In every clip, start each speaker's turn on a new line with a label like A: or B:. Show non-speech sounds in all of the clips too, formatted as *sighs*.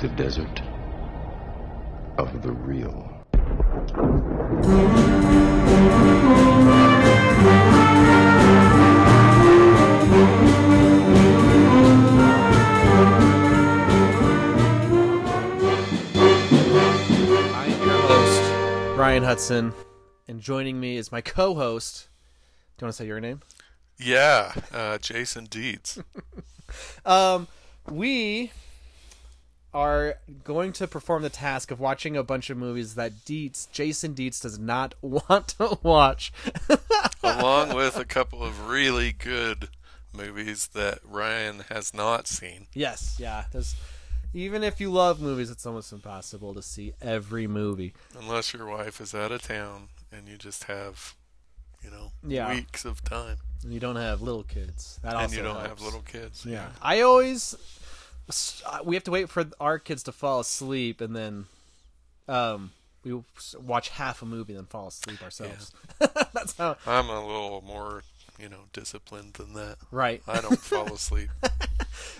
A: the desert of the Reel.
B: I'm your host, Ryan Hudson, and joining me is my co-host. Do you want to say your name?
C: Yeah, uh, Jason Dietz. *laughs*
B: Um, we are going to perform the task of watching a bunch of movies that Dietz, Jason Dietz, does not *laughs* want to watch.
C: along *laughs* with a couple of really good movies that Ryan has not seen.
B: yes, yeah. There's even if you love movies, it's almost impossible to see every movie.
C: Unless your wife is out of town and you just have, you know,
B: Yeah.
C: weeks of time.
B: And you don't have little kids. That
C: and
B: also
C: you don't have little kids.
B: Yeah, I always we have to wait for our kids to fall asleep, and then um we watch half a movie and then fall asleep ourselves. *laughs* That's how
C: I'm a little more, you know, disciplined than that.
B: right.
C: I don't fall *laughs* asleep.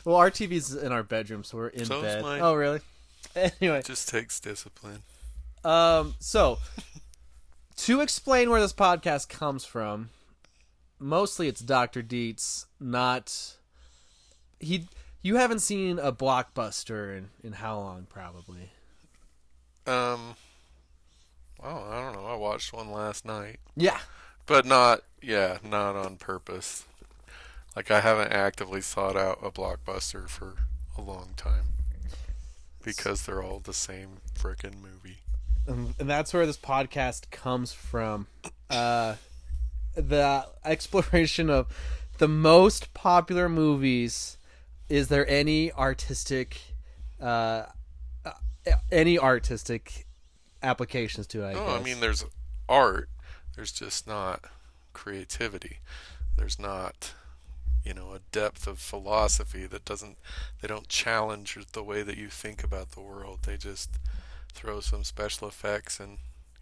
B: Well, our TV's in our bedroom, so we're in bed.
C: mine.
B: Oh, really? *laughs* Anyway,
C: It just takes discipline.
B: um, so to explain where this podcast comes from, mostly it's Doctor Dietz, not he. You haven't seen a blockbuster in in how long? Probably.
C: Um, well, I don't know. I watched one last night.
B: Yeah.
C: But not, yeah, not on purpose. Like I haven't actively sought out a blockbuster for a long time because they're all the same frickin' movie.
B: and, and that's where this podcast comes from. Uh, the exploration of the most popular movies. Is there any artistic, uh, uh, any artistic applications to it? I
C: Oh,
B: guess?
C: I mean, there's art. There's just not creativity. There's not, you know, a depth of philosophy that doesn't. They don't challenge the way that you think about the world. They just throw some special effects and,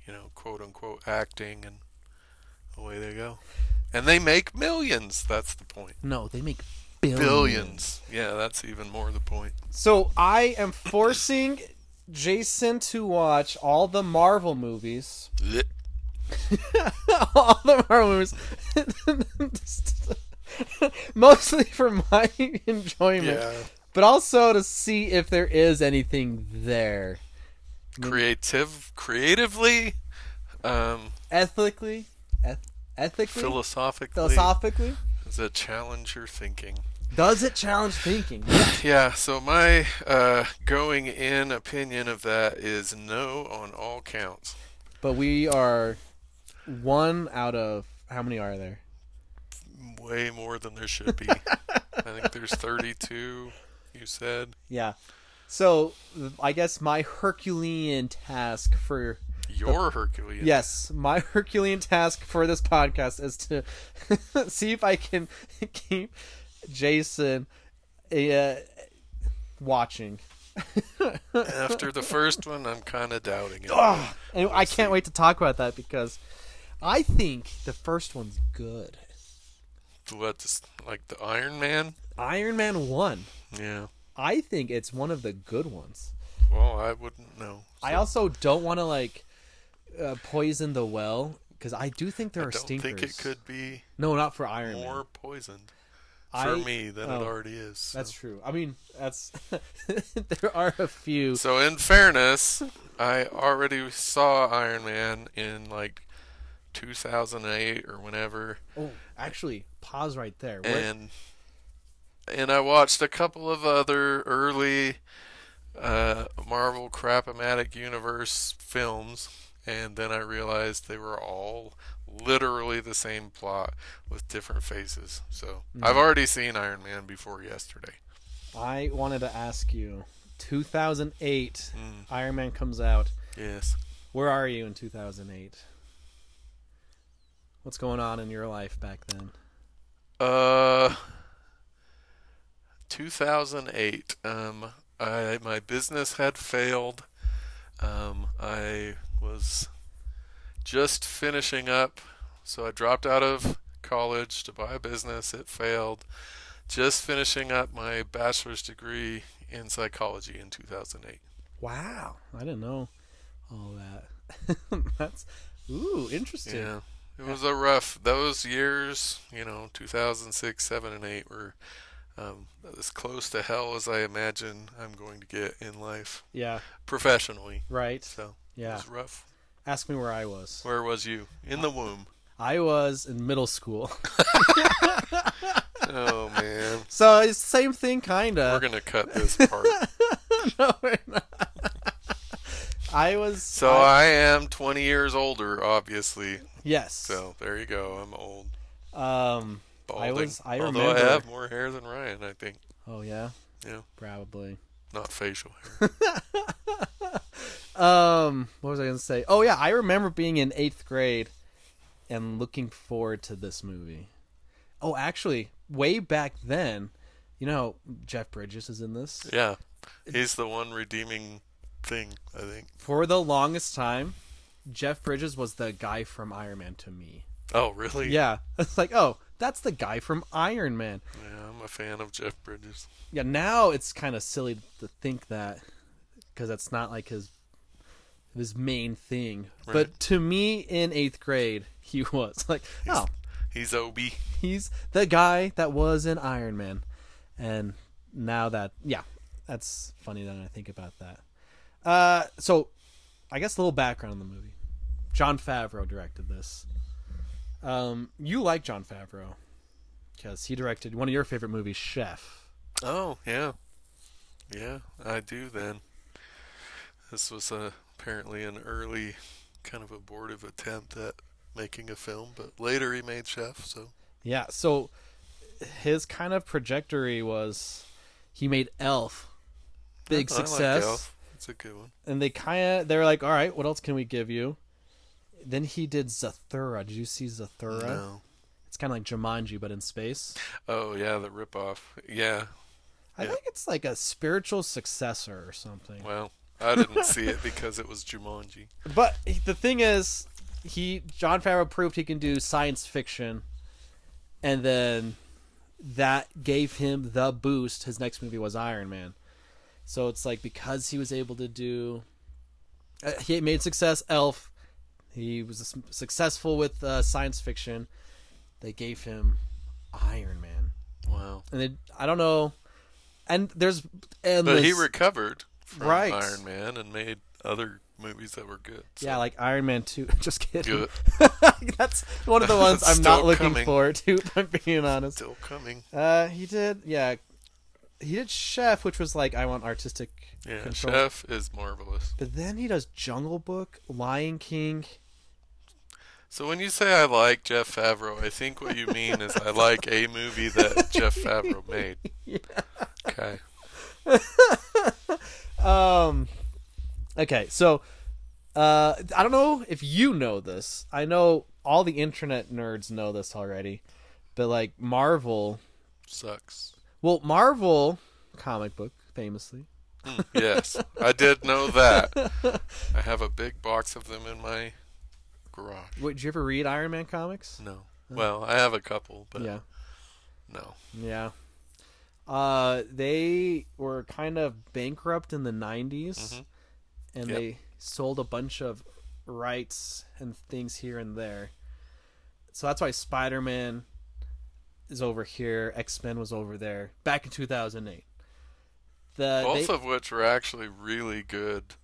C: you know, quote unquote acting, and away they go. And they make millions. That's the point.
B: no, they make billions.
C: Billions. Yeah, that's even more the point.
B: So I am forcing Jason to watch all the Marvel movies. *laughs* *laughs* All the Marvel movies. *laughs* Mostly for my enjoyment,
C: Yeah.
B: but also to see if there is anything there.
C: Creative, creatively, um,
B: Ethically, eth- ethically,
C: philosophically.
B: philosophically,
C: Does it challenge your thinking?
B: does it challenge thinking?
C: Yeah, so my uh, going in opinion of that is no on all counts.
B: but we are one out of how many are there?
C: Way more than there should be. *laughs* I think there's 32, you said.
B: Yeah. So I guess my Herculean task for
C: Your Herculean.
B: Yes, my *laughs* Herculean task for this podcast is to *laughs* see if I can *laughs* keep Jason uh, watching.
C: After the first one, I'm kind of doubting it.
B: And I can't wait to talk about that because I think the first one's good.
C: What, just like the Iron Man?
B: Iron Man 1.
C: Yeah.
B: I think it's one of the good ones.
C: Well, I wouldn't know.
B: I also don't want to like uh, poison the well because I do think there
C: I
B: are
C: don't
B: stinkers.
C: think it could be
B: No, not for Iron
C: more
B: Man.
C: poisoned
B: I-
C: for me than
B: oh,
C: it already is. so.
B: That's true. I mean, that's *laughs* there are a few.
C: So in fairness, I already saw Iron Man in like 2008 or whenever,
B: Oh, actually, pause right there.
C: And and I watched a couple of other early uh, Marvel Crapomatic Universe films, and then I realized they were all literally the same plot with different faces. So I've already seen Iron Man before yesterday.
B: I wanted to ask you, 2008,
C: Mm.
B: Iron Man comes out.
C: Yes.
B: Where are you in 2008? What's going on in your life back then?
C: Uh, 2008. Um, I my business had failed. Um, I was just finishing up, so I dropped out of college to buy a business. It failed. Just finishing up my bachelor's degree in psychology in 2008.
B: Wow, I didn't know all that. *laughs* That's ooh interesting.
C: Yeah. It was a rough those years, you know, 2006, 7 and 8 were um, as close to hell as I imagine I'm going to get in life
B: Yeah,
C: professionally.
B: right.
C: So, it
B: Yeah.
C: was rough.
B: Ask me where I was.
C: Where was you? In the womb.
B: I was in middle school. *laughs*
C: Oh man.
B: so it's the same thing, kinda.
C: We're going to cut this part. *laughs*
B: no, we're not. I was.
C: So I am 20 years older obviously.
B: yes.
C: So, there you go. I'm old.
B: Um.
C: Balding.
B: I was- I
C: Although
B: remember-
C: I have more hair than Ryan, I think.
B: Oh yeah.
C: Yeah.
B: Probably.
C: Not facial hair. *laughs*
B: Um. What was I gonna say? Oh yeah, I remember being in eighth grade and looking forward to this movie. Oh, actually, way back then, you know, Jeff Bridges is in this.
C: yeah. He's the one redeeming thing, I think.
B: For the longest time, Jeff Bridges was the guy from Iron Man to me.
C: Oh, really?
B: Yeah, *laughs* it's like, oh, that's the guy from Iron Man.
C: Yeah, I'm a fan of Jeff Bridges.
B: Yeah, now it's kind of silly to think that because that's not like his his main thing.
C: Right.
B: But to me, in eighth grade, *laughs* he was like, oh,
C: He's Obi.
B: he's the guy that was in Iron Man, and now that yeah, that's funny that I think about that. Uh, so I guess a little background on the movie. Jon Favreau directed this. Um, you like Jon Favreau because he directed one of your favorite movies, Chef.
C: Oh, yeah. Yeah, I do then. This was uh, apparently an early kind of abortive attempt at making a film, but later he made Chef, so.
B: Yeah, so his kind of trajectory was he made Elf, big
C: I like
B: success,
C: Elf. It's a good one.
B: and they kind of they're like, all right, what else can we give you? Then he did Zathura. Did you see Zathura?
C: No.
B: It's kind of like Jumanji, but in space.
C: Oh, yeah, the ripoff. Yeah.
B: I
C: Yeah.
B: think it's like a spiritual successor or something.
C: Well, I didn't see it because it was Jumanji.
B: But the thing is, he Jon Favreau proved he can do science fiction, and then that gave him the boost. His next movie was Iron Man, so it's like because he was able to do, uh, he made success. Elf, he was successful with uh, science fiction. They gave him Iron Man,
C: Wow.
B: and they, I don't know, and there's endless.
C: But he recovered from
B: Right.
C: Iron Man and made other movies that were good. so-
B: Yeah, like Iron Man 2. *laughs* Just kidding. *laughs* That's one of the ones I'm not looking
C: coming.
B: forward to, *laughs* if I'm being honest.
C: Still coming.
B: Uh, he did, yeah. He did Chef, which was like, I want artistic
C: Yeah,
B: control.
C: Chef is marvelous.
B: But then he does Jungle Book, Lion King.
C: So when you say I like Jeff Favreau, I think what you mean is I like a movie that Jeff Favreau made. Okay.
B: Um, okay, so uh, I don't know if you know this. I know all the internet nerds know this already, but like Marvel,
C: Sucks.
B: well, Marvel comic book famously.
C: Mm, yes, I did know that. *laughs* I have a big box of them in my garage.
B: Wait, did you ever read Iron Man comics?
C: No. Well, I have a couple, but
B: Yeah.
C: no.
B: Yeah. Uh, they were kind of bankrupt in the 90s
C: Mhm.
B: and
C: Yep.
B: they sold a bunch of rights and things here and there. So that's why Spider Man is over here, X Men was over there back in 2008. The,
C: Both
B: they-
C: of which were actually really good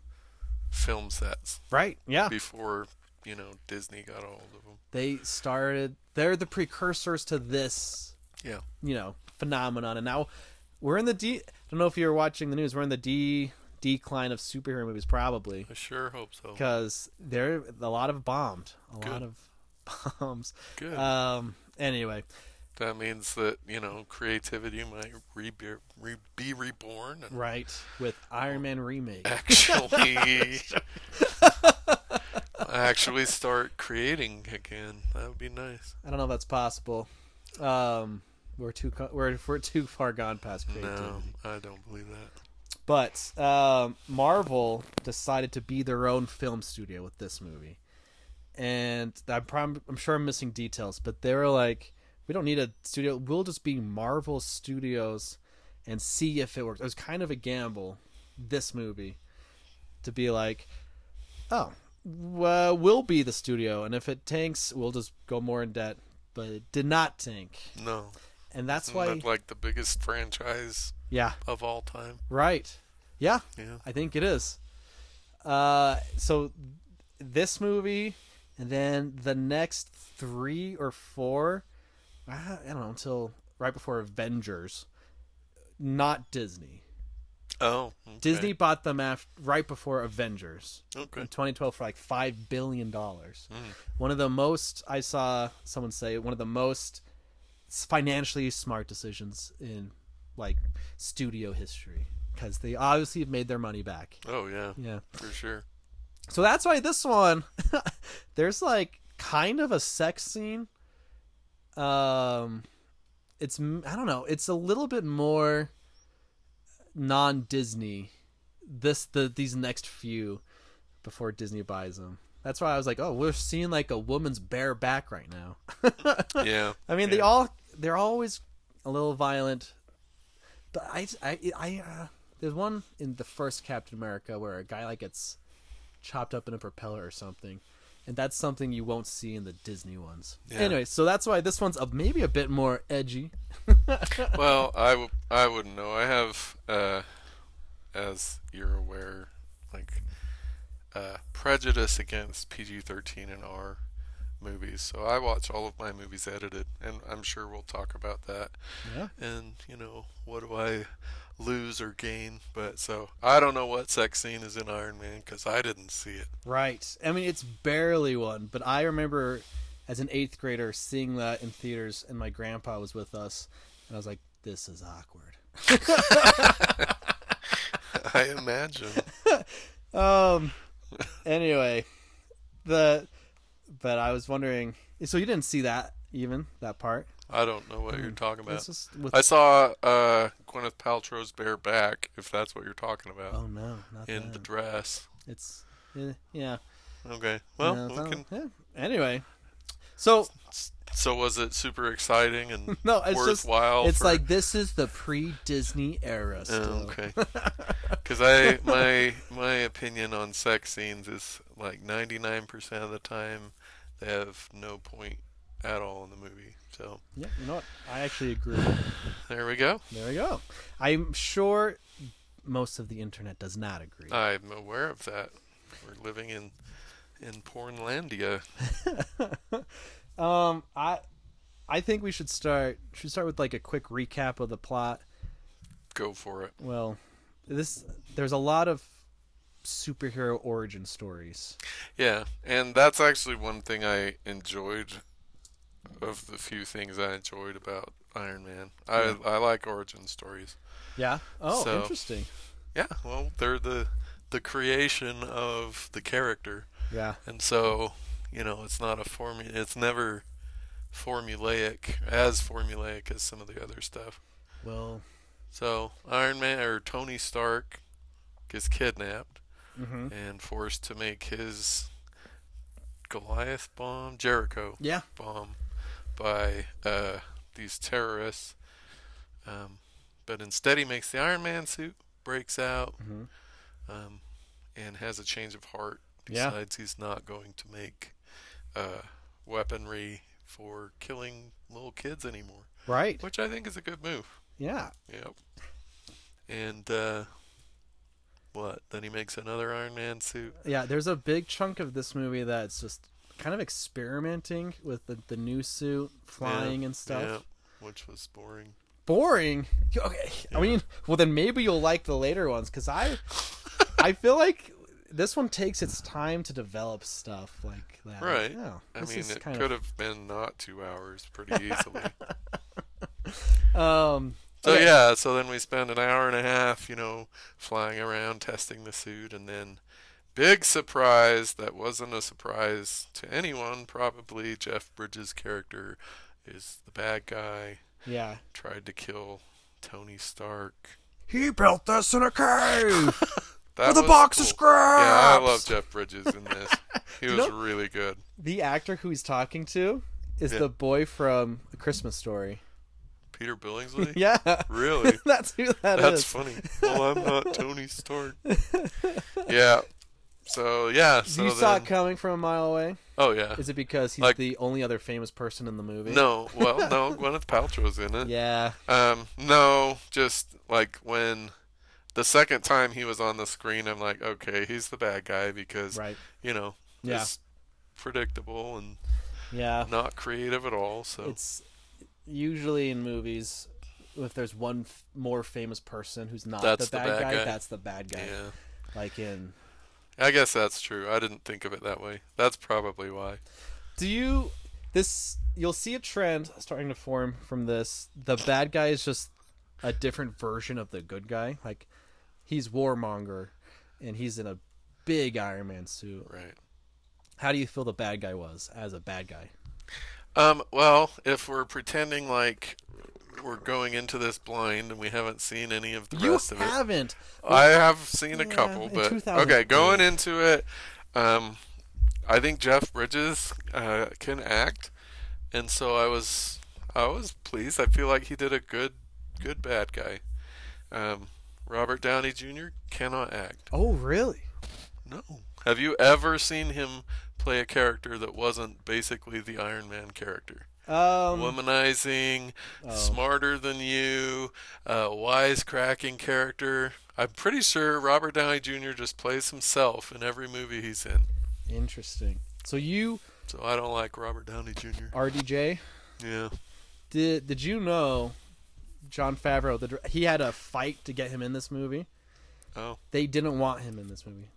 C: film sets
B: right, yeah.
C: before, you know, Disney got a hold of them.
B: They started, they're the precursors to this
C: Yeah.
B: you know phenomenon. And now we're in the d i don't know if you're watching the news we're in the d decline of superhero movies probably.
C: I sure hope so.
B: because there a lot of bombed. A lot of *laughs* bombs.
C: Good.
B: um anyway.
C: That means that, you know, creativity might re- re- be reborn and
B: right. With iron man remake.
C: actually *laughs* actually start creating again. That would be nice.
B: i don't know if that's possible. Um we're too we're, we're too far gone past creativity
C: No, I don't believe that.
B: But um, Marvel decided to be their own film studio with this movie, and I'm prob- I'm sure I'm missing details, but they were like, we don't need a studio. We'll just be Marvel Studios, and see if it works. It was kind of a gamble, this movie, to be like, oh, well, we'll be the studio, and if it tanks, we'll just go more in debt. But it did not tank,
C: No.
B: And that's
C: Isn't
B: why,
C: that like the biggest franchise
B: yeah,
C: of all time?
B: right, yeah,
C: Yeah.
B: I think it is. Uh, so this movie, and then the next three or four, I don't know until right before Avengers, not Disney.
C: Oh. okay.
B: Disney bought them after right before Avengers
C: Okay.
B: in 2012 for like five billion dollars.
C: Mm.
B: One of the most I saw someone say one of the most financially smart decisions in like studio history because they obviously have made their money back.
C: Oh yeah.
B: Yeah.
C: For sure.
B: So that's why this one *laughs* there's like kind of a sex scene. Um it's I don't know, it's a little bit more non-Disney this the these next few before Disney buys them. That's why I was like, "Oh, we're seeing like a woman's bare back right now." *laughs*
C: Yeah.
B: I mean, they all they're always a little violent, but I I I uh, there's one in the first Captain America where a guy like gets chopped up in a propeller or something, and that's something you won't see in the Disney ones.
C: Yeah.
B: Anyway, so that's why this one's a, maybe a bit more edgy. *laughs*
C: well, I, w- I wouldn't know. I have, uh, as you're aware, like uh, prejudice against PG-13 and R movies. So I watch all of my movies edited, and I'm sure we'll talk about that.
B: Yeah.
C: And you know, what do I lose or gain? But so I don't know what sex scene is in Iron Man because I didn't see it.
B: Right. I mean, it's barely one, but I remember as an eighth grader seeing that in theaters, and my grandpa was with us, and I was like, "This is awkward." *laughs*
C: I imagine. *laughs*
B: Um. Anyway, the but I was wondering. So you didn't see that even that part?
C: I don't know what you're talking about.
B: With,
C: I saw uh, Gwyneth Paltrow's bare back, if that's what you're talking about,
B: oh no, not
C: in
B: that.
C: the dress.
B: It's eh, yeah.
C: Okay. Well, we can,
B: yeah. Anyway, so
C: so was it super exciting and *laughs*
B: no, it's just
C: worthwhile?
B: it's
C: for-
B: like this is the pre-Disney era.
C: Oh,
B: Still.
C: okay. *laughs* Because I my my opinion on sex scenes is like 99% of the time they have no point at all in the movie. So
B: Yeah, you know what? I actually agree. *sighs*
C: there we go.
B: There we go. I'm sure most of the internet does not agree.
C: I'm aware of that. We're living in in Pornlandia. *laughs*
B: Um, I, I think we should start. Should start with like a quick recap of the plot.
C: Go for it.
B: Well, this there's a lot of superhero origin stories.
C: Yeah, and that's actually one thing I enjoyed of the few things I enjoyed about Iron Man. I I like origin stories.
B: Yeah. Oh,
C: So-
B: interesting.
C: Yeah, well, they're the the creation of the character,
B: Yeah.
C: and so you know it's not a formula. It's never formulaic as formulaic as some of the other stuff.
B: Well.
C: So Iron Man or Tony Stark gets kidnapped
B: hmm
C: and forced to make his Goliath bomb, Jericho
B: Yeah.
C: bomb, by uh, these terrorists. Um, but instead, he makes the Iron Man suit, breaks out,
B: Mhm.
C: um, and has a change of heart.
B: Yeah.
C: Besides, he's not going to make uh, weaponry for killing little kids anymore,
B: Right.
C: which I think is a good move.
B: Yeah.
C: Yep. And uh, what? Then he makes another Iron Man suit.
B: Yeah. There's a big chunk of this movie that's just kind of experimenting with the, the new suit, flying
C: Yeah,
B: and stuff.
C: Yeah, which was boring.
B: boring. Okay, I mean, well then maybe you'll like the later ones because I, *laughs* I feel like this one takes its time to develop stuff like that.
C: Right.
B: Yeah,
C: I mean,
B: is
C: it
B: kind
C: could have been not two hours pretty easily. *laughs*
B: Um.
C: so
B: okay.
C: yeah, so then we spend an hour and a half, you know, flying around testing the suit, and then big surprise that wasn't a surprise to anyone. Probably Jeff Bridges' character is the bad guy.
B: Yeah.
C: Tried to kill Tony Stark.
B: He built this in a cave *laughs*
C: That
B: with a
C: was
B: box
C: cool.
B: of scraps.
C: Yeah, I love Jeff Bridges in this. He *laughs* was really good.
B: The actor who he's talking to is
C: Yeah.
B: the boy from A Christmas Story.
C: Peter Billingsley? *laughs*
B: Yeah,
C: Really? *laughs*
B: that's who that
C: That's
B: is.
C: funny. Well, I'm not Tony Stark. yeah. So yeah. So
B: you
C: then,
B: saw it coming from a mile away.
C: oh yeah.
B: Is it because he's
C: Like-
B: the only other famous person in the movie?
C: No. Well, no. Gwyneth Paltrow's in it.
B: Yeah.
C: Um. No. Just like when the second time he was on the screen, I'm like, okay, he's the bad guy because
B: Right.
C: you know
B: Yeah.
C: it's predictable and
B: Yeah.
C: not creative at all. So
B: It's usually in movies if there's one f- more famous person who's not
C: That's
B: the
C: the
B: bad,
C: bad
B: guy,
C: guy.
B: that's the bad guy.
C: yeah.
B: Like in
C: I guess that's true. I didn't think of it that way. That's probably why.
B: Do you this you'll see a trend starting to form from this. The bad guy is just a different version of the good guy. Like he's warmonger and he's in a big Iron Man suit.
C: Right.
B: How do you feel the bad guy was as a bad guy?
C: Um, well, if we're pretending like we're going into this blind and we haven't seen any of the
B: You
C: rest of it,
B: haven't.
C: I have seen a
B: Yeah,
C: couple, but okay, going into it, um, I think Jeff Bridges uh, can act, and so I was I was pleased. I feel like he did a good good bad guy. Um, Robert Downey Jr. cannot act.
B: Oh, really?
C: No. Have you ever seen him play a character that wasn't basically the Iron Man character?
B: Um
C: womanizing,
B: Oh.
C: smarter than you, uh, wisecracking character. I'm pretty sure Robert Downey Jr. just plays himself in every movie he's in.
B: interesting. So you
C: So I don't like Robert Downey Jr.
B: RDJ
C: Yeah.
B: did did you know Jon Favreau the, he had a fight to get him in this movie?
C: Oh,
B: They didn't want him in this movie.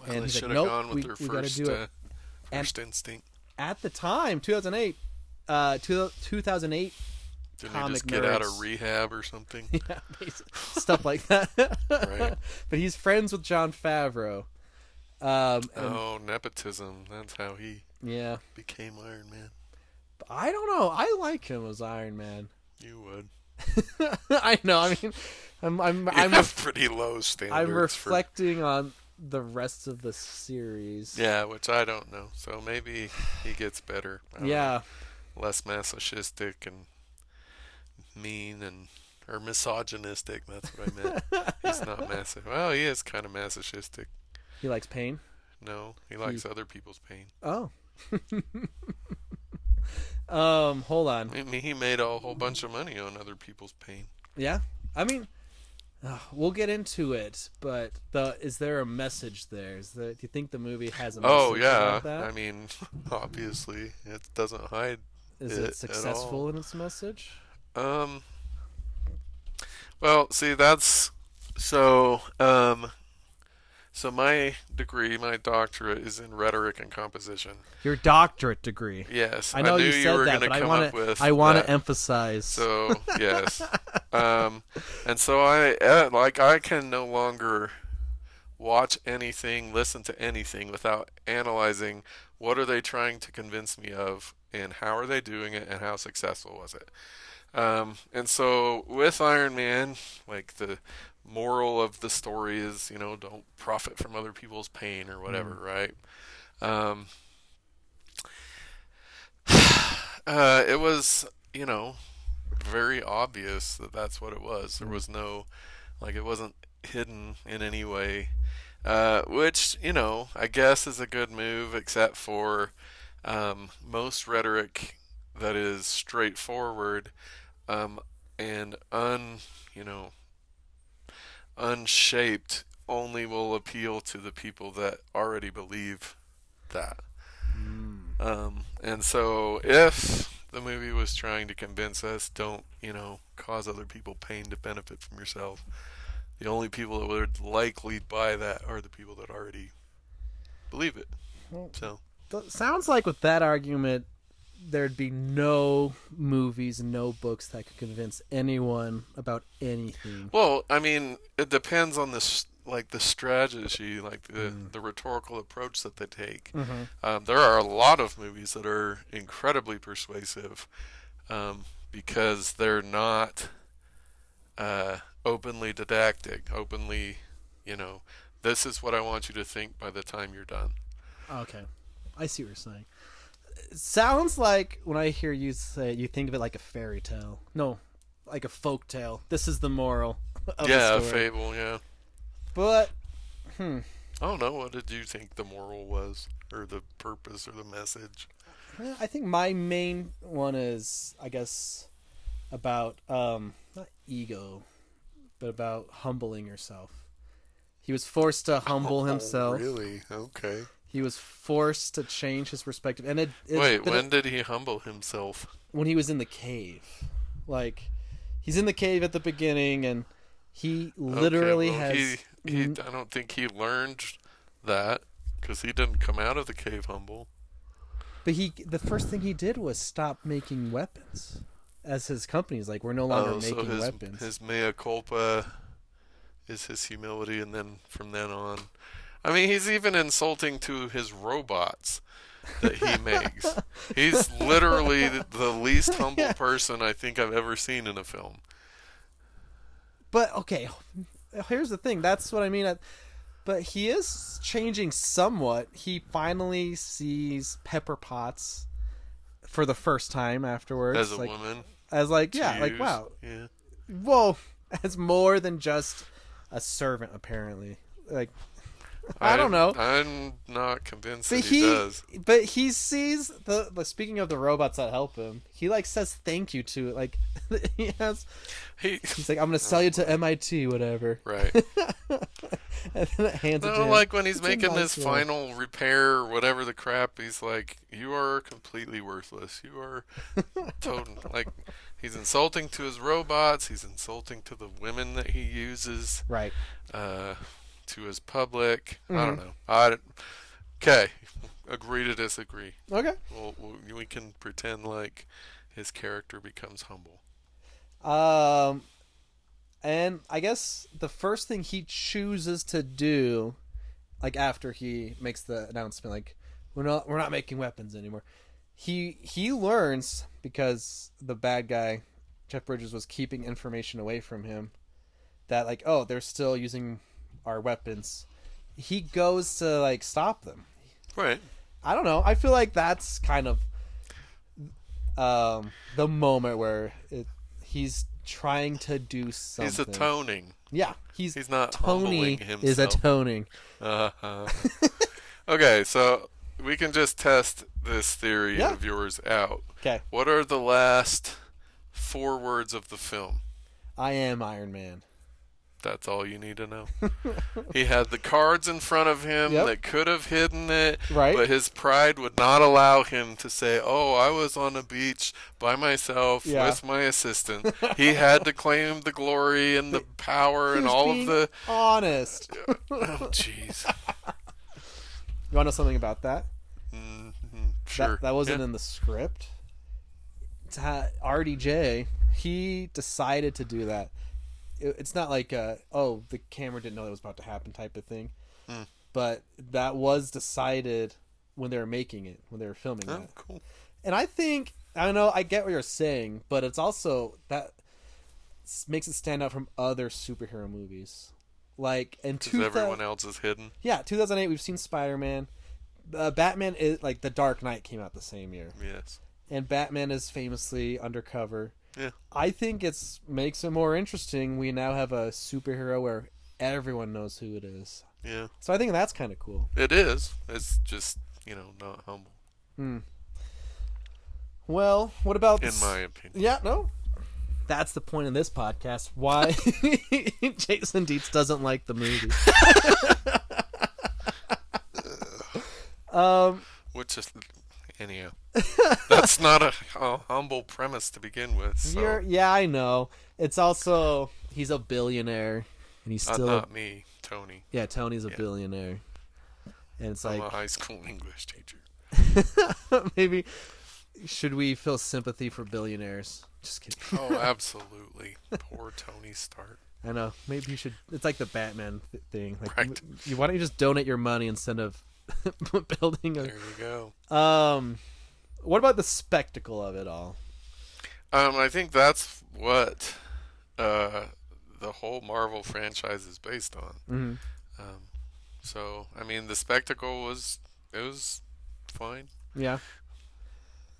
C: well,
B: And
C: they
B: he's like,
C: should have
B: "Nope,
C: gone with
B: we-
C: their
B: we
C: first,
B: do it."
C: uh,
B: And-
C: first instinct.
B: At the time, 2008, uh, two, 2008,
C: Didn't he just get out of rehab or something? *laughs*
B: yeah, stuff like that.
C: Right. *laughs*
B: But he's friends with Jon Favreau. Um,
C: oh, nepotism. That's how he
B: Yeah,
C: became Iron Man.
B: I don't know. I like him as Iron Man.
C: You would. *laughs*
B: I know. I mean, I'm I'm
C: You
B: I'm,
C: have pretty low standards.
B: I'm
C: for-
B: reflecting on the rest of the series.
C: Yeah, which I don't know. So maybe he gets better. Don't know.
B: Yeah.
C: less masochistic and mean and or misogynistic. That's what I meant. *laughs* He's not massive. Well, he is kind of masochistic.
B: He likes pain.
C: No, he likes other people's pain.
B: Oh. *laughs* um, hold on.
C: I mean, he made a whole bunch of money on other people's pain.
B: Yeah, I mean, uh, we'll get into it, but the is there a message there? Is there, do you think the movie has a message
C: Oh yeah,
B: that?
C: I mean, *laughs* obviously it doesn't hide.
B: is
C: it
B: it successful in its message?
C: Um. Well, see, that's so. Um. So my degree, my doctorate, is in rhetoric and composition.
B: Your doctorate degree.
C: Yes,
B: I know
C: knew
B: you said
C: were
B: that, but I
C: come
B: want
C: up
B: to
C: with
B: I want to emphasize.
C: So *laughs* yes, um, and so I uh, like I can no longer watch anything, listen to anything without analyzing what are they trying to convince me of, and how are they doing it, and how successful was it. Um, and so with Iron Man, like the moral of the story is, you know, don't profit from other people's pain or whatever, right? Um, *sighs* uh, it was, you know, very obvious that that's what it was. There was no, like, it wasn't hidden in any way. Uh, which, you know, I guess is a good move, except for um, most rhetoric that is straightforward um, and un, you know, unshaped only will appeal to the people that already believe that. Um, and so if the movie was trying to convince us don't, you know, cause other people pain to benefit from yourself, the only people that would likely buy that are the people that already believe it. So,
B: sounds like with that argument, there'd be no movies, no books that could convince anyone about anything.
C: well, I mean, it depends on this like the strategy, like the the rhetorical approach that they take.
B: Mhm.
C: Um, there are a lot of movies that are incredibly persuasive um, because they're not uh, openly didactic, openly, you know, this is what I want you to think by the time you're done.
B: Okay, I see what you're saying. Sounds like when I hear you say, it, you think of it like a fairy tale. No, like a folk tale. This is the moral of
C: yeah,
B: the
C: a fable. Yeah.
B: But
C: I don't know. What did you think the moral was, or the purpose, or the message?
B: I think my main one is, I guess, about um not ego, but about humbling yourself. He was forced to humble *laughs*
C: Oh,
B: himself.
C: really? Okay.
B: He was forced to change his perspective, and it. it's
C: Wait, when did he humble himself?
B: when he was in the cave. Like he's in the cave at the beginning and he literally
C: okay, well,
B: has
C: He, he, I don't think he learned that because he didn't come out of the cave humble.
B: but he the first thing he did was stop making weapons. As his company's like we're no longer
C: Oh, so
B: making
C: his
B: weapons.
C: his mea culpa is his humility, and then from then on, I mean, he's even insulting to his robots that he makes. He's literally the, least *laughs* humble person I think I've ever seen in a film.
B: But okay, here's the thing. That's what I mean. But he is changing somewhat. He finally sees Pepper Potts for the first time afterwards.
C: As a
B: like,
C: woman,
B: As like, yeah, like
C: use.
B: wow,
C: yeah.
B: Whoa, *laughs* as more than just a servant, apparently. Like, I don't know.
C: I'm not convinced
B: but
C: that he,
B: he,
C: does.
B: but he sees the, the. Speaking of the robots that help him, he like says thank you to it. Like, *laughs* he has.
C: He
B: He's like, I'm gonna sell you to *laughs* MIT, whatever.
C: right. *laughs*
B: And then it hands it to
C: No,
B: him.
C: like when he's
B: It's
C: making
B: nice
C: this
B: one.
C: final repair, or whatever the crap, he's like, "You are completely worthless. You are total." like he's insulting to his robots. He's insulting to the women that he uses.
B: Right.
C: Uh, to his public. I
B: Mm-hmm.
C: don't know. I okay. Agree to disagree.
B: Okay.
C: Well, we we can pretend like his character becomes humble.
B: Um, and I guess the first thing he chooses to do, like after he makes the announcement, like we're not we're not making weapons anymore. He he learns because the bad guy, Jeff Bridges, was keeping information away from him. That like oh they're still using our weapons. He goes to like stop them.
C: Right.
B: I don't know. I feel like that's kind of um the moment where it, he's trying to do something.
C: He's atoning.
B: Yeah, he's
C: He's not
B: Tony
C: humbling
B: is atoning.
C: Uh-huh. okay, so we can just test this theory
B: Yeah.
C: of yours out.
B: Okay,
C: What are the last four words of the film?
B: I am Iron Man.
C: That's all you need to know. he had the cards in front of him
B: Yep.
C: that could have hidden it,
B: Right.
C: but his pride would not allow him to say, "Oh, I was on a beach by myself
B: Yeah.
C: with my assistant." he had to claim the glory and the *laughs* power and all of the.
B: honest. *laughs*
C: Oh, jeez.
B: You want to know something about that?
C: Mhm, Sure.
B: That, that wasn't
C: Yeah.
B: in the script. RDJ, he decided to do that. It, it's not like, uh, oh, the camera didn't know that was about to happen type of thing.
C: Hmm.
B: But that was decided when they were making it, when they were filming it.
C: Oh,
B: that.
C: cool.
B: And I think, I don't know, I get what you're saying, but it's also that makes it stand out from other superhero movies. Like 2000,
C: everyone else is hidden.
B: yeah, 2008, we've seen Spider Man. Uh, Batman is like The Dark Knight came out the same year,
C: Yes.
B: and Batman is famously undercover.
C: Yeah.
B: I think it's makes it more interesting. We now have a superhero where everyone knows who it is,
C: Yeah.
B: so I think that's kind of cool.
C: It is. It's just, you know, not humble, Hmm.
B: Well, what about
C: in
B: this-
C: my opinion.
B: Yeah, no. That's the point of this podcast. Why *laughs* Jason Dietz doesn't like the movie. *laughs* um,
C: Which is, anyhow, that's not a, a humble premise to begin with. So
B: you're, yeah, I know. It's also he's a billionaire, and he's
C: not,
B: still
C: not me, Tony.
B: yeah. Tony's a
C: Yeah.
B: billionaire, and it's
C: I'm
B: like
C: a high school English teacher. *laughs*
B: maybe should we feel sympathy for billionaires? Just kidding.
C: Oh, *laughs* absolutely. Poor Tony Stark.
B: I know. Maybe you should. It's like the Batman th- thing. Like,
C: Right.
B: you, why don't you just donate your money instead of *laughs* building a
C: There you go.
B: Um, what about the spectacle of it all?
C: Um, I think that's what uh, the whole Marvel franchise is based on.
B: Mhm.
C: Um, so, I mean, the spectacle was it was fine.
B: Yeah,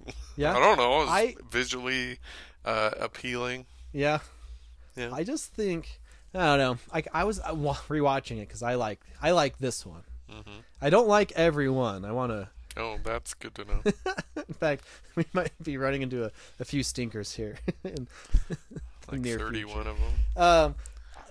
B: *laughs* Yeah.
C: I don't know. It was
B: I-
C: visually uh, appealing.
B: Yeah.
C: Yeah.
B: I just think I don't know. Like I was uh, rewatching it because I like I like this one.
C: Hmm
B: I don't like everyone. I want to.
C: Oh, that's good to know. *laughs*
B: In fact, *laughs* we might be running into a, a few stinkers here. *laughs* in
C: Like
B: near
C: 31
B: future.
C: of them.
B: Um,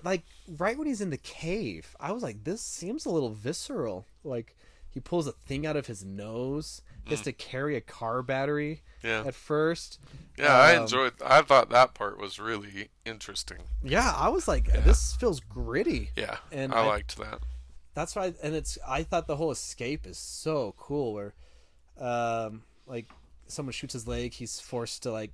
B: like right when he's in the cave, I was like, this seems a little visceral. Like he pulls a thing out of his nose. He has to carry a car battery
C: Mm. Yeah.
B: at first.
C: Yeah, I
B: Um,
C: enjoyed. I thought that part was really interesting.
B: Yeah, I was like, this feels gritty.
C: Yeah,
B: And
C: I,
B: I-
C: liked that.
B: That's why, and it's. I thought the whole escape is so cool. Where, um, like someone shoots his leg, he's forced to like,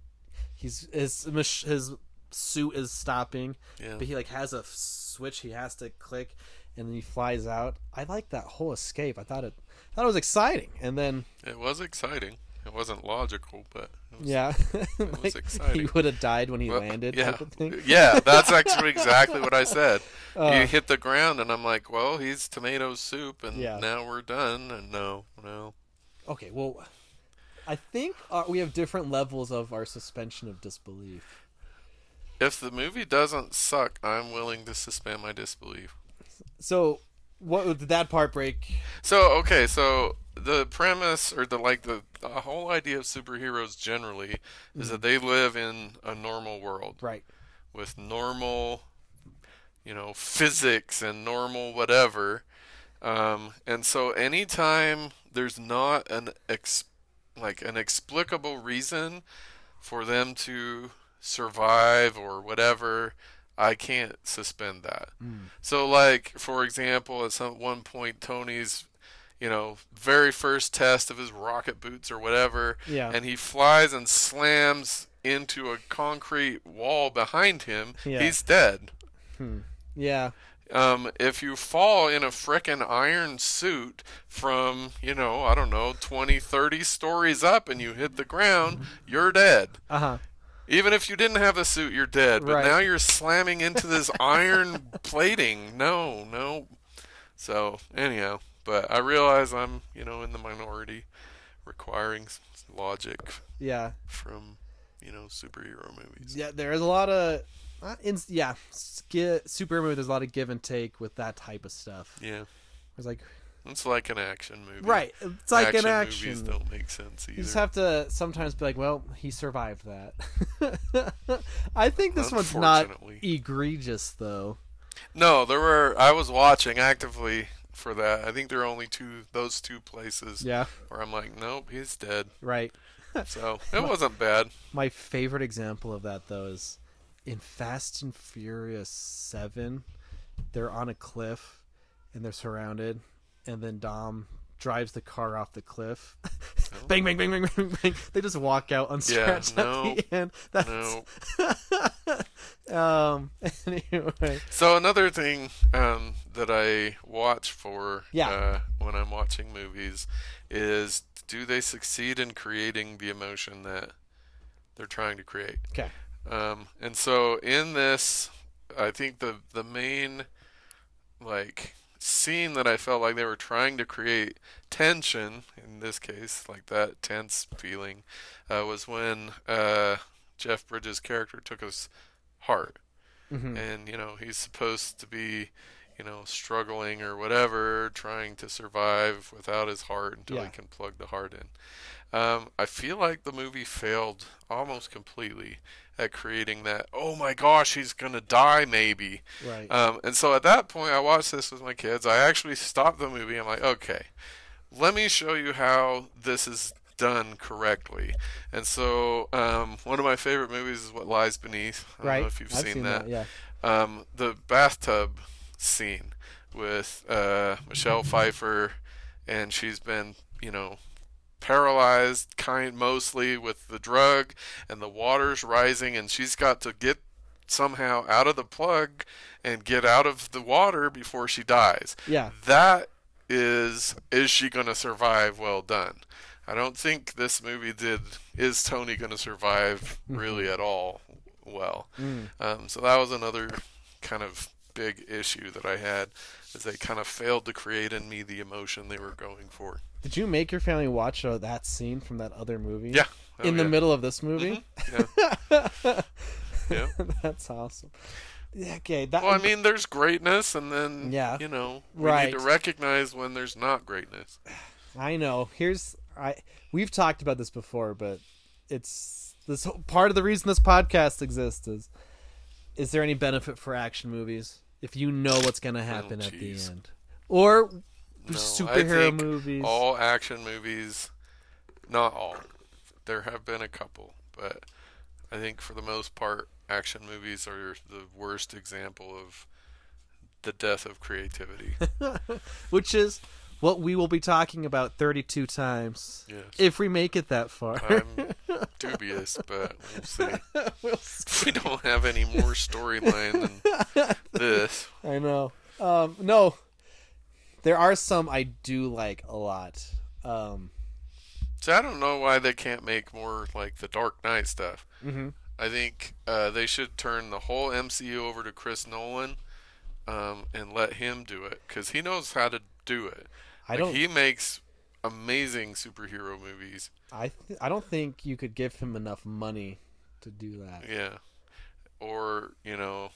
B: he's his his suit is stopping,
C: Yeah.
B: but he like has a switch he has to click, and then he flies out. I like that whole escape. I thought it, I thought it was exciting, and then
C: It was exciting. It wasn't logical, but it was,
B: yeah, *laughs*
C: was
B: like,
C: exciting.
B: He would have died when he
C: Well,
B: landed,
C: Yeah,
B: type of thing. *laughs*
C: yeah, that's actually exactly what I *laughs* said.
B: Uh,
C: he hit the ground, and I'm like, "Well, he's tomato soup, and
B: Yeah.
C: now we're done." And no, no,
B: Okay, well, I think uh, we have different levels of our suspension of disbelief.
C: if the movie doesn't suck, I'm willing to suspend my disbelief.
B: So, what did that part break?
C: So okay, so the premise or the like the, the whole idea of superheroes generally is that they live in a normal world
B: Right.
C: with normal, you know, physics and normal whatever. Um, and so anytime there's not an ex- like an explicable reason for them to survive or whatever, I can't suspend that. So like for example, at some one point Tony's you know, very first test of his rocket boots or whatever,
B: Yeah.
C: and he flies and slams into a concrete wall behind him,
B: Yeah.
C: he's dead.
B: Yeah.
C: Um, if you fall in a frickin' iron suit from, you know, I don't know, 20, 30 stories up and you hit the ground, you're dead.
B: Uh huh.
C: Even if you didn't have the suit, you're dead. But
B: Right.
C: now you're slamming into this *laughs* iron plating. No, no. So, anyhow, but I realize I'm, you know, in the minority requiring logic
B: Yeah.
C: from, you know, superhero movies.
B: Yeah. There's a lot of, uh, in, yeah, sk- super movie. There's a lot of give and take with that type of stuff.
C: Yeah.
B: It's like,
C: It's like an action movie.
B: right. It's like
C: action
B: an
C: movies don't make sense either.
B: You just have to sometimes be like, well, he survived that. *laughs* I think this one's not egregious though.
C: No, there were. I was watching actively for that. I think there are only two, those two places
B: Yeah.
C: where I'm like, nope, he's dead.
B: Right. *laughs*
C: So it wasn't bad.
B: My favorite example of that though is in Fast and Furious 7. They're on a cliff and they're surrounded and then Dom drives the car off the cliff. *laughs* bang bang bang bang bang bang. They just walk out unscratched
C: no,
B: at the end. That's
C: No. *laughs*
B: um anyway.
C: So another thing um, that I watch for
B: Yeah.
C: uh, when I'm watching movies is do they succeed in creating the emotion that they're trying to create?
B: Okay.
C: Um, and so in this, I think the the main like scene that I felt like they were trying to create tension in this case, like that tense feeling, uh, was when uh, Jeff Bridges' character took his heart,
B: Mhm.
C: and you know he's supposed to be. You know, struggling or whatever, trying to survive without his heart until
B: Yeah.
C: he can plug the heart in. Um, I feel like the movie failed almost completely at creating that. Oh my gosh, he's gonna die, maybe.
B: Right.
C: Um, and so at that point, I watched this with my kids. I actually stopped the movie. I'm like, okay, let me show you how this is done correctly. And so, um, one of my favorite movies is What Lies Beneath. I don't
B: right.
C: know if you've seen,
B: seen
C: that.
B: Yeah.
C: Um, the bathtub scene with uh, Michelle Pfeiffer, and she's been, you know, paralyzed kind mostly with the drug and the water's rising and she's got to get somehow out of the plug and get out of the water before she dies.
B: Yeah.
C: That is is she going to survive well done. I don't think this movie did is Tony going to survive really at all well. Um, so that was another kind of big issue that I had is they kind of failed to create in me the emotion they were going for.
B: Did you make your family watch uh, that scene from that other movie?
C: Yeah. Oh,
B: in the middle of this movie? *laughs*
C: Yeah. Yeah.
B: That's awesome. Okay, that
C: Well, I mean, there's greatness, and then
B: Yeah.
C: you know, we
B: Right.
C: need to recognize when there's not greatness. *sighs*
B: I know. Here's I we've talked about this before, but it's this part of the reason this podcast exists is is there any benefit for action movies if you know what's going to oh, happen at the
C: Oh,
B: end? Or
C: No,
B: superhero movies.
C: All action movies, not all. There have been a couple, but I think for the most part, action movies are the worst example of the death of creativity. *laughs*
B: which is what we will be talking about 32 times
C: Yes.
B: if we make it that far.
C: I'm *laughs* dubious, but we'll see. *laughs*
B: We'll *laughs* see.
C: We don't have any more storyline than this.
B: I know. Um, no, there are some I do like a lot. Um,
C: So I don't know why they can't make more like the Dark Knight stuff.
B: mhm.
C: I think uh, they should turn the whole MCU over to Chris Nolan um, and let him do it because he knows how to do it.
B: I
C: Like,
B: don't.
C: He makes amazing superhero movies.
B: I th- I don't think you could give him enough money to do that.
C: Yeah. Or you know,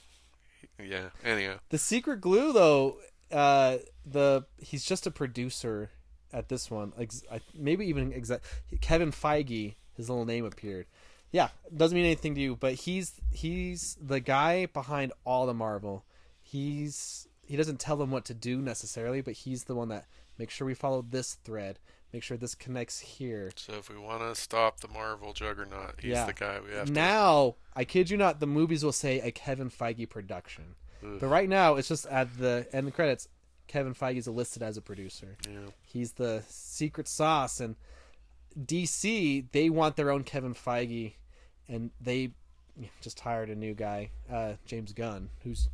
C: yeah. Anyhow,
B: The secret glue, though, uh, the he's just a producer at this one. Ex- I- maybe even exa- Kevin Feige, his little name appeared. Yeah, doesn't mean anything to you, but he's he's the guy behind all the Marvel. He's he doesn't tell them what to do necessarily, but he's the one that makes sure we follow this thread, make sure this connects here.
C: so if we want to stop the Marvel juggernaut, he's
B: Yeah.
C: the guy we have to.
B: Now, I kid you not, the movies will say a Kevin Feige production.
C: Ugh.
B: But right now, it's just at the end of credits. Kevin Feige is listed as a producer.
C: Yeah.
B: He's the secret sauce, and DC they want their own Kevin Feige, and they just hired a new guy, uh, James Gunn, who's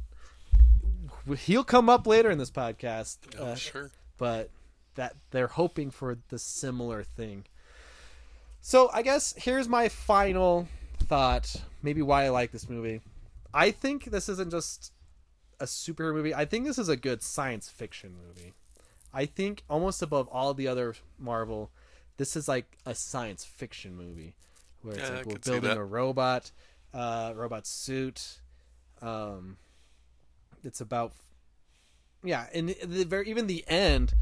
B: he'll come up later in this podcast.
C: Oh,
B: uh,
C: sure.
B: But that they're hoping for the similar thing. So I guess here's my final thought, maybe why I like this movie. I think this isn't just a superhero movie. I think this is a good science fiction movie. I think almost above all the other Marvel, this is like a science fiction movie where it's
C: Yeah,
B: like we're building a robot, uh, robot suit. Um, it's about yeah, and the, very even the end.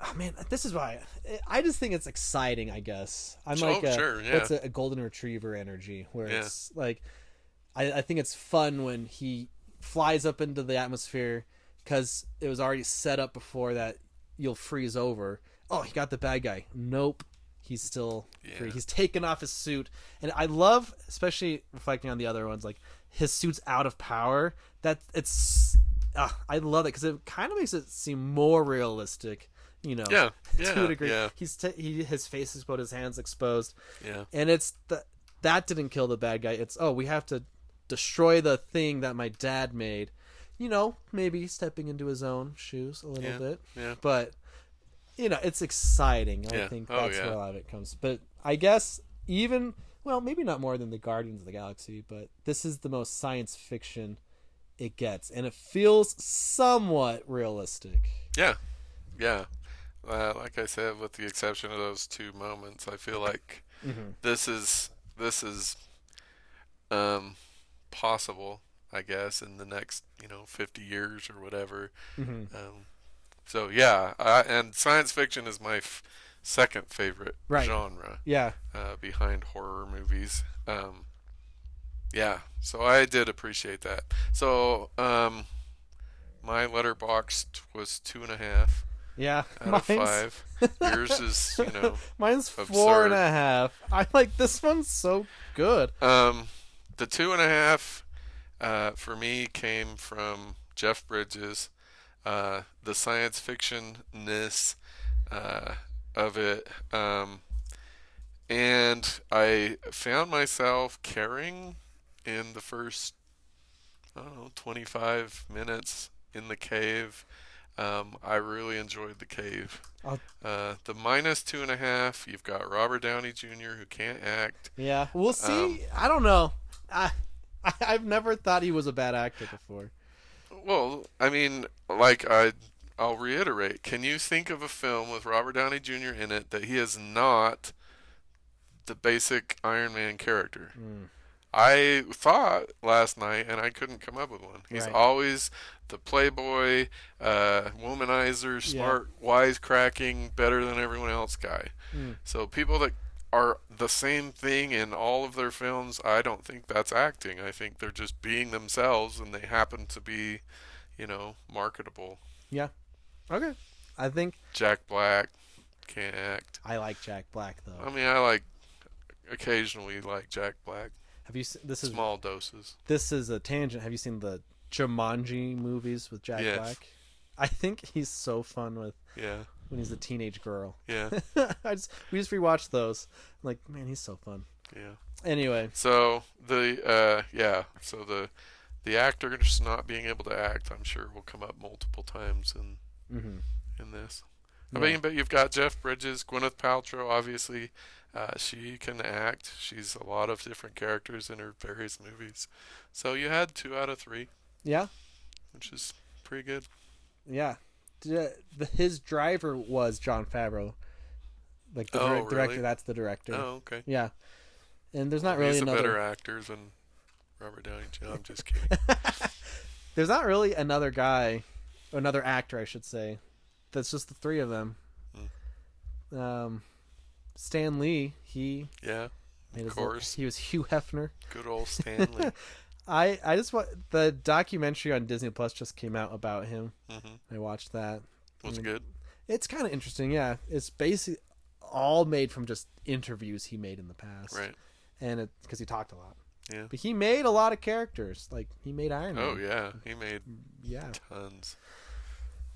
B: Oh man, this is why I just think it's exciting. I guess I'm
C: Oh,
B: like a,
C: sure, yeah.
B: what's a, a golden retriever energy where
C: Yeah.
B: it's like I, I think it's fun when he flies up into the atmosphere because it was already set up before that you'll freeze over. Oh, he got the bad guy. Nope, he's still free. He's taken off his suit, and I love, especially reflecting on the other ones, like his suit's out of power. That it's, uh, I love it because it kind of makes it seem more realistic. You know,
C: Yeah, *laughs*
B: to a degree.
C: yeah.
B: He's t- he his face is exposed, his hands exposed
C: Yeah.
B: and it's the, that didn't kill the bad guy it's oh we have to destroy the thing that my dad made you know maybe stepping into his own shoes a little
C: Yeah,
B: bit
C: yeah.
B: but you know it's exciting i
C: Yeah.
B: think
C: Oh,
B: that's
C: yeah.
B: where a lot of it comes but i guess even well maybe not more than the guardians of the galaxy but this is the most science fiction it gets and it feels somewhat realistic
C: Yeah, yeah. Uh, like I said, with the exception of those two moments, I feel like
B: Mhm.
C: this is this is um, possible. I guess in the next you know fifty years or whatever.
B: Mhm.
C: Um, so yeah, I, and science fiction is my f- second favorite
B: Right.
C: genre
B: yeah
C: uh, behind horror movies. Um, yeah, so I did appreciate that. So um, my Letterboxd was two and a half
B: yeah
C: out of five. *laughs* Yours is, you know,
B: Mine's four and
C: absurd.
B: a half. I like this one's so good.
C: um, the two and a half uh, for me came from Jeff Bridges. Uh, the science fictionness uh, of it, um, and I found myself caring in the first, I don't know, twenty-five minutes in the cave. Um, I really enjoyed the cave. Uh, the minus two and a half. You've got Robert Downey Jr. who can't act.
B: Yeah, we'll see.
C: Um,
B: I don't know. I, *laughs* I I've never thought he was a bad actor before.
C: Well, I mean, like I, I'll reiterate. Can you think of a film with Robert Downey Jr. in it that he is not the basic Iron Man character? I thought last night, and I couldn't come up with one. He's
B: Right.
C: always the playboy, uh, womanizer, smart, wisecracking, better than everyone else guy.
B: Mm.
C: So people that are the same thing in all of their films, I don't think that's acting. I think they're just being themselves, and they happen to be, you know, marketable. Yeah.
B: Okay. I think
C: Jack Black can't act.
B: I like Jack Black though.
C: I mean, I like occasionally like Jack Black,
B: Have you? se- This is
C: small doses.
B: this is a tangent. Have you seen the Jumanji movies with Jack
C: Yes.
B: Black? I think he's so fun with
C: Yeah,
B: when he's a teenage girl.
C: yeah, *laughs*
B: I just we just rewatched those. I'm like, man, he's so fun.
C: yeah.
B: Anyway,
C: So the uh, yeah, so the the actor just not being able to act, I'm sure, will come up multiple times in
B: hmm
C: in this. I
B: Yeah.
C: mean, but you've got Jeff Bridges, Gwyneth Paltrow, obviously. Uh, she can act. She's a lot of different characters in her various movies. So you had two out of three,
B: yeah,
C: which is pretty good.
B: yeah. D- The, his driver was Jon Favreau, like the
C: Oh,
B: dir- director.
C: really?
B: That's the director.
C: Oh, okay.
B: Yeah, and there's not really
C: He's a
B: another.
C: better actor than Robert Downey Jr. I'm just kidding. *laughs*
B: There's not really another guy, another actor, I should say. That's just the three of them.
C: Hmm.
B: Um, Stan Lee, he
C: yeah,
B: made his
C: course.
B: he was Hugh Hefner.
C: good old Stan Lee. *laughs*
B: I I just want the documentary on Disney Plus just came out about him.
C: hmm
B: I watched that.
C: Was
B: Mm.
C: good?
B: It's kind of interesting. Yeah, it's basically all made from just interviews he made in the past,
C: Right.
B: and it because he talked a lot.
C: Yeah.
B: But he made a lot of characters. Like he made Iron Man.
C: Oh yeah, he made
B: yeah.
C: tons.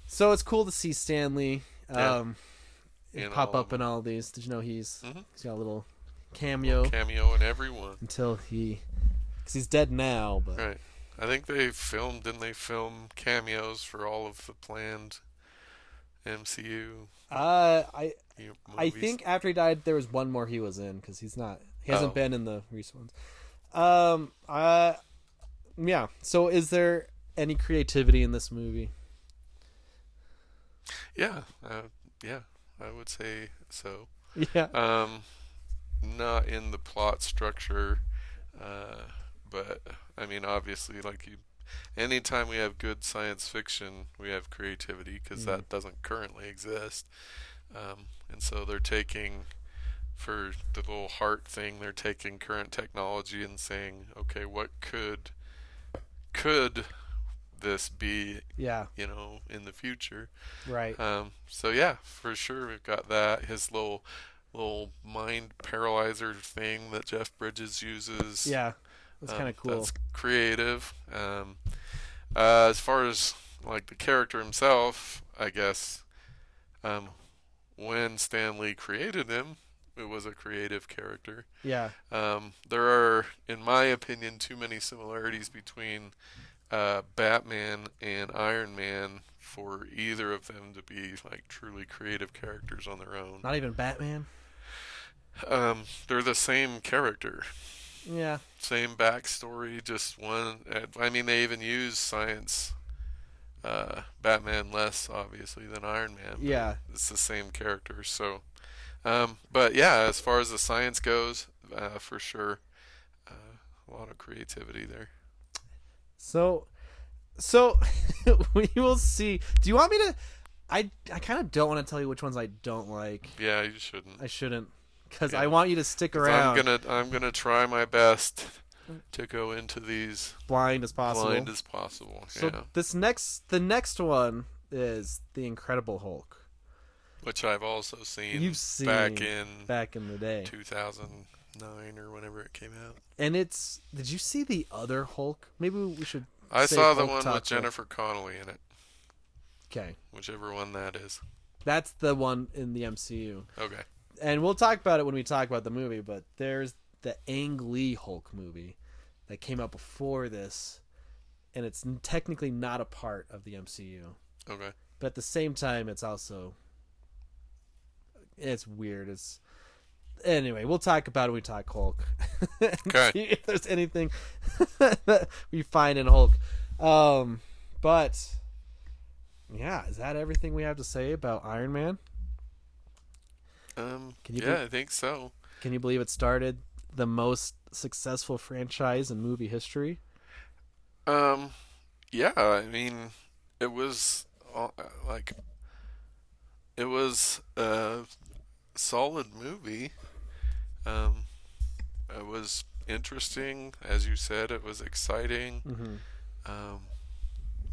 B: So it's cool to see Stan Lee
C: Yeah.
B: Um,
C: In
B: pop up in all these. Did you know he's
C: Mhm.
B: he's got a little cameo
C: Cameo in everyone.
B: until he because he's dead now. But
C: Right. I think they filmed, didn't they film cameos for all of the planned MCU
B: uh, I
C: movies?
B: I think after he died, there was one more he was in because he's not he hasn't
C: Oh.
B: been in the recent ones. Um. Uh. Yeah. So is there any creativity in this movie?
C: Yeah. Uh, yeah. I would say so.
B: Yeah.
C: Um, not in the plot structure, uh, but I mean, obviously, like you, anytime we have good science fiction, we have creativity because that doesn't currently exist. Um, and so they're taking for the little heart thing, they're taking current technology and saying, okay, what could could this be,
B: Yeah.
C: you know, in the future?
B: Right.
C: Um, so yeah, for sure we've got that. His little little mind paralyzer thing that Jeff Bridges uses.
B: Yeah. That's
C: um,
B: kind of cool.
C: That's creative. Um, uh, as far as like the character himself, I guess um, when Stan Lee created him, it was a creative character.
B: Yeah.
C: Um, there are, in my opinion, too many similarities between uh, Batman and Iron Man for either of them to be like truly creative characters on their own.
B: Not even Batman.
C: Um, they're the same character,
B: Yeah.
C: same backstory, just one. uh, I mean, they even use science. Uh, Batman less obviously than Iron Man.
B: Yeah.
C: it's the same character. So, um, but yeah, as far as the science goes, uh, for sure, uh, a lot of creativity there.
B: So, so *laughs* we will see. Do you want me to? I I kind of don't want to tell you which ones I don't like.
C: Yeah, you shouldn't.
B: I shouldn't, because
C: Yeah.
B: I want you to stick around,
C: I'm gonna I'm gonna try my best to go into these
B: blind as possible.
C: blind as possible.
B: so
C: yeah,
B: this next, the next one is the Incredible Hulk.
C: which I've also seen.
B: You've seen
C: back in
B: back in the day,
C: 2009 or whenever it came out.
B: and it's. Did you see the other Hulk? Maybe we should.
C: I
B: save
C: saw the
B: Hulk
C: one with
B: for-
C: Jennifer Connelly in it,
B: Okay,
C: whichever one that is.
B: that's the one in the MCU.
C: Okay.
B: and we'll talk about it when we talk about the movie. But there's the Ang Lee Hulk movie that came out before this, and it's technically not a part of the MCU.
C: Okay.
B: But at the same time, it's also it's weird. It's anyway. We'll talk about it when we talk Hulk. *laughs*
C: Okay.
B: see if there's anything *laughs* that we find in Hulk. Um, but yeah, is that everything we have to say about Iron Man?
C: Um.
B: Can you
C: yeah,
B: do-
C: I think so.
B: Can you believe it started the most successful franchise in movie history.
C: Um, yeah, I mean, it was like it was a solid movie. Um, it was interesting, as you said. It was exciting.
B: Mm-hmm.
C: Um,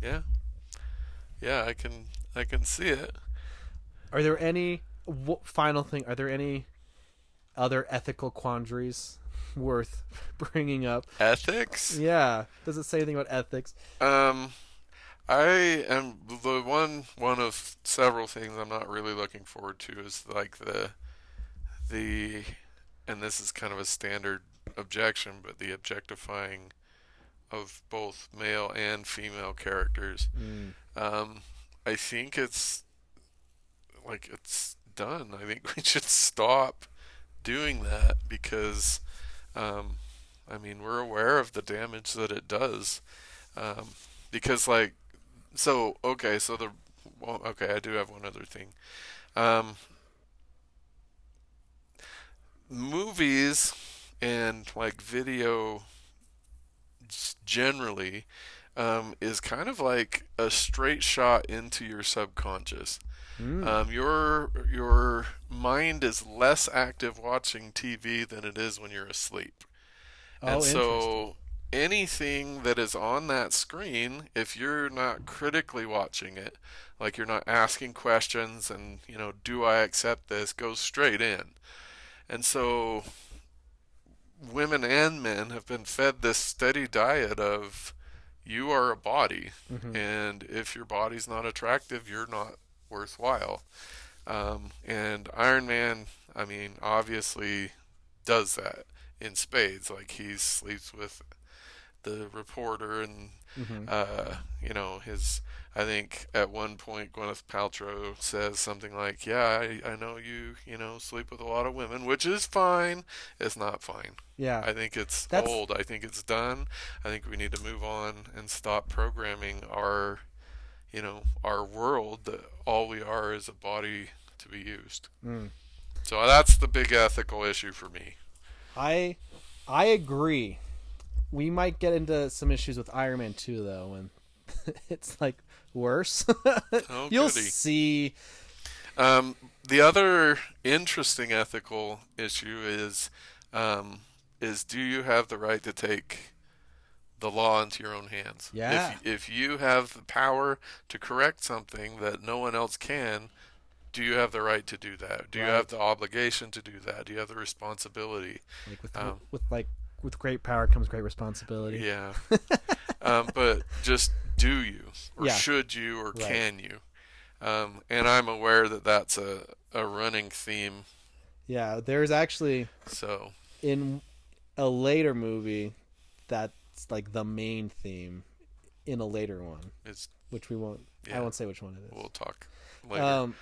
C: yeah, yeah, I can I can see it.
B: Are there any final thing? Are there any other ethical quandaries *laughs* worth *laughs* bringing up?
C: Ethics.
B: Yeah, does it say anything about ethics?
C: Um, I am the one one of several things I'm not really looking forward to is like the the and this is kind of a standard objection, but the objectifying of both male and female characters.
B: Mm.
C: Um, I think it's like it's done. I think *laughs* we should stop doing that because, um, I mean, we're aware of the damage that it does. Um, because like, so okay, so the well, okay, I do have one other thing. Um, movies and like video generally um, is kind of like a straight shot into your subconscious.
B: Mm.
C: Um, your your mind is less active watching TV than it is when you're asleep.
B: oh,
C: and so anything that is on that screen, if you're not critically watching it, like you're not asking questions and, you know, do I accept this, goes straight in. And so women and men have been fed this steady diet of you are a body
B: Mhm.
C: and if your body's not attractive, you're not worthwhile. Um, and Iron Man, I mean, obviously does that in spades. Like he sleeps with the reporter, and
B: Mhm.
C: uh, you know his. I think at one point Gwyneth Paltrow says something like, "Yeah, I, I know you, you know, sleep with a lot of women, which is fine. It's not fine.
B: yeah,
C: I think it's
B: That's-
C: old. I think it's done. I think we need to move on and stop programming our, you know, our world that all we are is a body to be used.
B: Mm.
C: So that's the big ethical issue for me.
B: I I agree. We might get into some issues with Iron Man 2 though, and *laughs* it's like worse. *laughs*
C: Oh,
B: You'll
C: goody.
B: see.
C: Um, the other interesting ethical issue is, um, is do you have the right to take the law into your own hands?
B: Yeah.
C: If, if you have the power to correct something that no one else can, do you have the right to do that? Do you have the obligation to do that? Do you have the responsibility?
B: Like with
C: Um,
B: with like with great power comes great responsibility.
C: Yeah. *laughs* um, but just do you, or
B: Yeah.
C: should you, or
B: Right.
C: can you? Um, and I'm aware that that's a, a running theme.
B: Yeah, there's actually
C: So
B: in a later movie that's like the main theme in a later one,
C: it's
B: which we won't. I won't say which one it is.
C: we'll talk later.
B: um,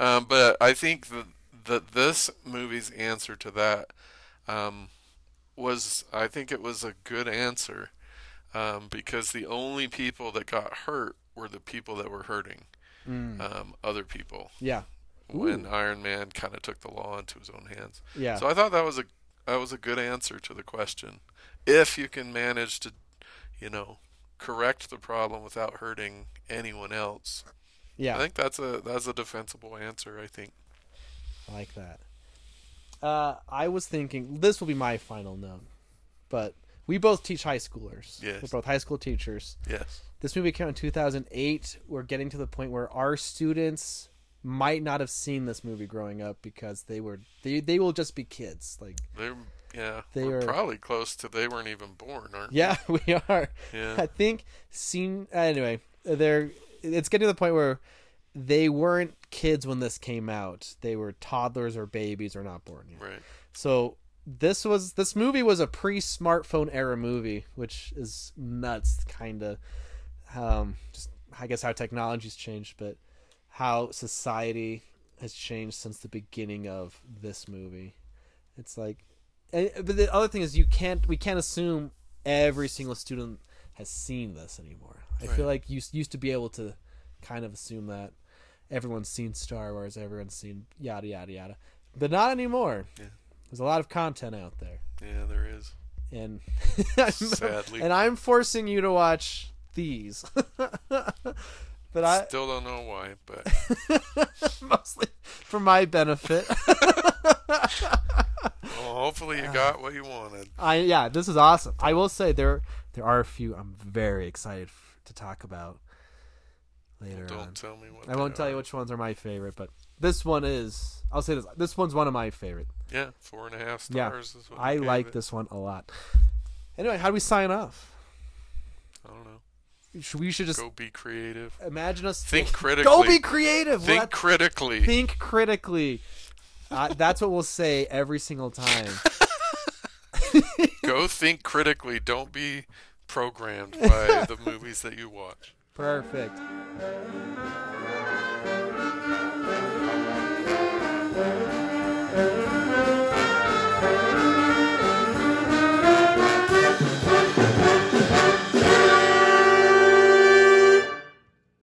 C: Um, but I think that that this movie's answer to that um, was, I think it was a good answer um, because the only people that got hurt were the people that were hurting
B: mm,
C: um, other people
B: yeah,
C: when Iron Man kind of took the law into his own hands.
B: yeah,
C: So I thought that was a that was a good answer to the question. If you can manage to, you know, correct the problem without hurting anyone else,
B: yeah.
C: I think that's a that's a defensible answer. I think.
B: I like that. Uh, I was thinking this will be my final note, but we both teach high schoolers.
C: Yes.
B: We're both high school teachers.
C: Yes.
B: This movie came out in 2008. We're getting to the point where our students might not have seen this movie growing up because they were they they will just be kids. Like
C: They're yeah.
B: They
C: we're
B: are-
C: probably close to they weren't even born, aren't
B: yeah, *laughs* we are.
C: Yeah.
B: I think seen anyway. They're it's getting to the point where they weren't kids when this came out. They were toddlers or babies or not born yet.
C: right.
B: So this was this movie was a pre-smartphone era movie, which is nuts, kind of. Um, just I guess how technology's changed, but how society has changed since the beginning of this movie. It's like, and, but the other thing is you can't we can't assume every single student has seen this anymore. I feel like you used to be able to kind of assume that everyone's seen Star Wars, everyone's seen yada yada yada, but not anymore.
C: Yeah.
B: There's a lot of content out there,
C: Yeah, there is.
B: and *laughs*
C: Sadly.
B: and I'm forcing you to watch these. *laughs* but I
C: Still don't know why, but *laughs*
B: mostly for my benefit.
C: well, hopefully you uh, got what you wanted.
B: I yeah, this is awesome. I will say there there are a few I'm very excited to talk about later
C: Don't
B: on.
C: tell me what.
B: I won't tell
C: are.
B: you which ones are my favorite, but this one is. I'll say this. This one's one of my favorite.
C: Yeah, four and a half
B: Yeah,
C: stars. Is what
B: I like
C: it.
B: this one a lot. Anyway, how do we sign off?
C: I don't know.
B: Should, we should just
C: Go be creative.
B: imagine us.
C: Think *laughs* critically.
B: Go be creative.
C: Think critically.
B: think critically. Uh, that's what we'll say every single time. *laughs*
C: Go think critically. Don't be programmed *laughs* by the movies that you watch.
B: Perfect.